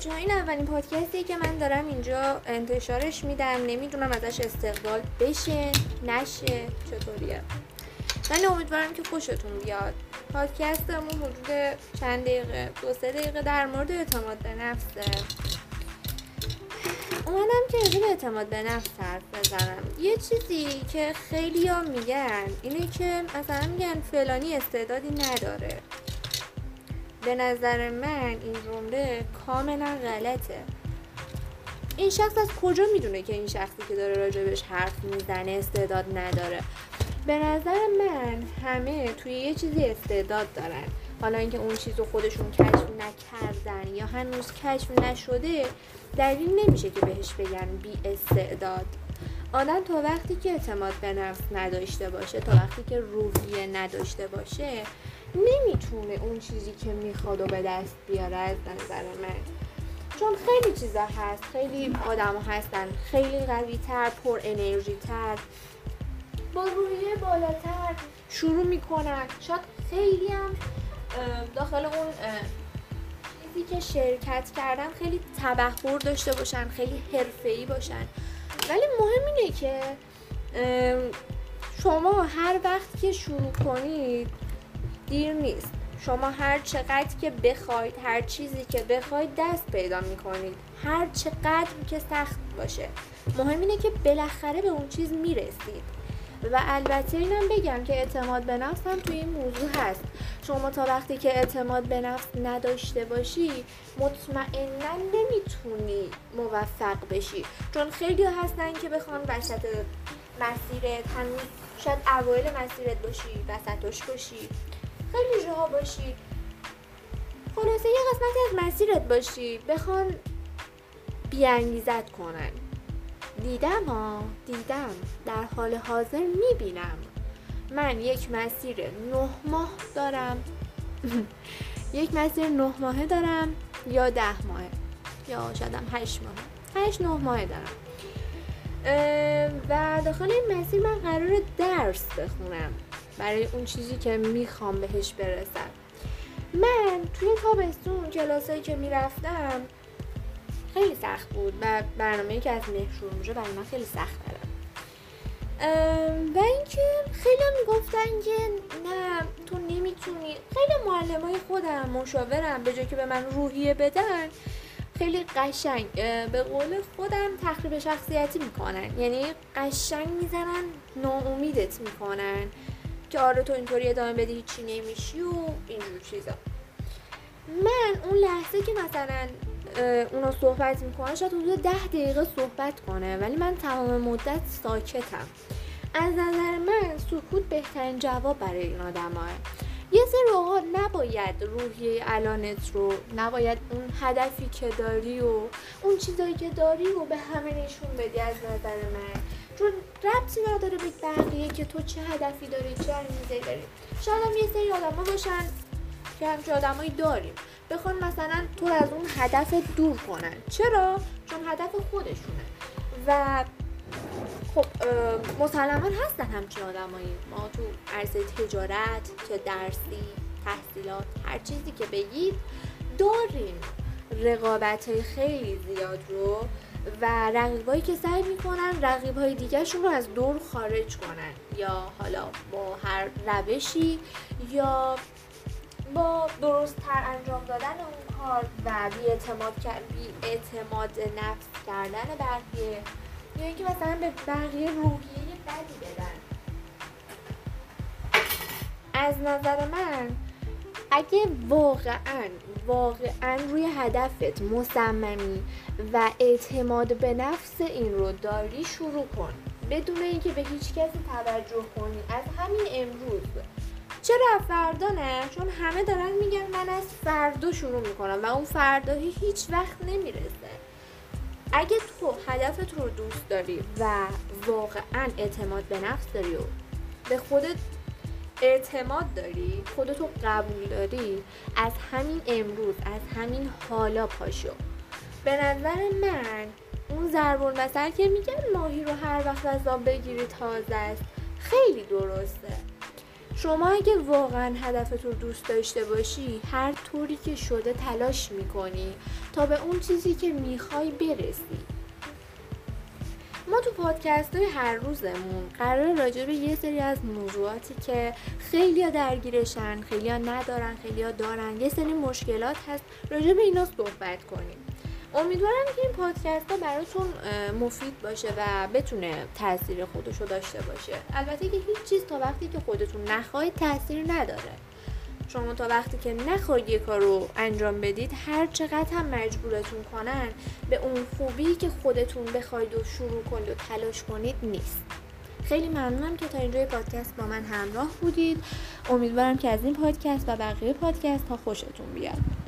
بچه ها این اولین پادکستی که من دارم اینجا انتشارش میدم. نمی‌دونم ازش استقبال بشه نشه چطوریه. من امیدوارم که خوشتون بیاد. پادکستمون حدود چند دقیقه دو سه دقیقه در مورد اعتماد به نفسه اومدم که به اعتماد به نفس حرف بزنم. یه چیزی که خیلی ها میگن اینه که مثلا میگن فلانی استعدادی نداره. به نظر من این جمله کاملا غلطه. این شخص از کجا می‌دونه که این شخصی که داره راجبش حرف می‌زنه استعداد نداره؟ به نظر من همه توی یه چیزی استعداد دارن. حالا اینکه اون چیز رو خودشون کشف نکردن یا هنوز کشف نشده دلیل نمیشه که بهش بگن بی استعداد. آدم تا وقتی که اعتماد به نفس نداشته باشه تا وقتی که روحیه نداشته باشه نمی‌تونه اون چیزی که می‌خواد و به دست بیاره از نظر من. چون خیلی چیزا هست خیلی آدم هستن خیلی قوی تر پر انرژی تر با روحیه بالاتر شروع می‌کنن. شاید خیلی هم داخل اون چیزی که شرکت کردن خیلی تبخور داشته باشن خیلی حرفه‌ای باشن. ولی مهم اینه که شما هر وقت که شروع کنید دیر نیست. شما هر چقدر که بخواید هر چیزی که بخواید دست پیدا می‌کنید. هر چقدر که سخت باشه. مهم اینه که بالاخره به اون چیز می‌رسید. و البته اینم بگم که اعتماد به نفس هم توی این موضوع هست. شما تا وقتی که اعتماد به نفس نداشته باشی مطمئنا نمی‌تونی موفق بشی. چون خیلی هستن که بخوان وسط مسیرت هنوز شاید اوایل مسیرت باشی وسطش باشی. خیلی جاها باشی. خلاصه یه قسمتی از مسیرت باشی. بخوان بیانگیزت کنن. دیدم ها دیدم. در حال حاضر می‌بینم. من یک مسیر نه ماه دارم. یک مسیر نه ماهه دارم یا ده ماهه. یا شدم هشت ماه هشت نه ماهه دارم. و داخل این مسیر من قرار درس بخونم. برای اون چیزی که می‌خوام بهش برسم. من توی تابستون کلاسایی که می‌رفتم خیلی سخت بود و برنامه که از مهر شروع برای من خیلی سخت دارم و اینکه خیلی می‌گفتن که نه تو نمی‌تونی. خیلی معلم های خودم مشاورم به جای که به من روحیه بدن. خیلی قشنگ. به قول خودم تخریب شخصیتی می‌کنن. یعنی قشنگ می‌زنن ناامیدت می‌کنن. که آره تو اینطوری ادامه بدی هیچی نمیشی و اینجور چیزا. من اون لحظه که مثلا اونا صحبت می‌کنن شاید حدود ده دقیقه صحبت کنه ولی من تمام مدت ساکتم. از نظر من سکوت بهترین جواب برای این آدم یه سری اوقات نباید روحیه الانت رو نباید اون هدفی که داری و اون چیزایی که داری رو به همه نشون بدی از نظر من. چون ربطی نداره به بقیه که تو چه هدفی داری چه انگیزه داری. شاید هم یه سری آدم باشن که همچه آدمایی داریم. بخوان مثلا تو از اون هدف دور کنن. چرا؟ چون هدف خودشونه. و خب مسلما هستن همچین آدمایی. ما تو عرصه تجارت چه درسی تحصیلات هر چیزی که بگید داریم. رقابت های خیلی زیاد رو و رقیبایی که سعی می‌کنن رقیب های دیگرشون رو از دور خارج کنن. یا حالا با هر روشی یا با درست تر انجام دادن اون کار و بی اعتماد, بی اعتماد نفس کردن بقیه. یا اینکه مثلا به بقیه روحیه بدی بدن. از نظر من اگه واقعا واقعا روی هدفت مصممی و اعتماد به نفس این رو داری شروع کن. بدون اینکه به هیچ کسی توجه کنی. از همین امروز. چرا فردا نه؟ چون همه دارن میگن من از فردا شروع می‌کنم و اون فرداهی هیچ وقت نمی‌رسه. اگه تو هدفت رو دوست داری و واقعا اعتماد به نفس داری و به خودت اعتماد داری خودتو قبول داری از همین امروز از همین حالا پاشو. به نظر من اون ضربون مثل که میگن ماهی رو هر وقت از آب بگیری تازه است خیلی درسته. شما اگه واقعا هدفت رو دوست داشته باشی هر طوری که شده تلاش می‌کنی تا به اون چیزی که می‌خوای برسی. ما تو پادکست های هر روزمون قرار راجع به یه سری از موضوعاتی که خیلی درگیرشن خیلی ندارن خیلی دارن یه سری مشکلات هست راجع به اینا صحبت کنیم. امیدوارم که این پادکست ها براتون مفید باشه و بتونه تاثیر خودشو داشته باشه. البته که هیچ چیز تا وقتی که خودتون نخواهید تاثیر نداره. شما تا وقتی که نخواهید یه کار رو انجام بدید هر چقدر هم مجبورتون کنن به اون خوبی که خودتون بخواید و شروع کنید و تلاش کنید نیست. خیلی ممنونم که تا اینجای پادکست با من همراه بودید. امیدوارم که از این پادکست و بقیه پادکست ها خوشتون بیاد.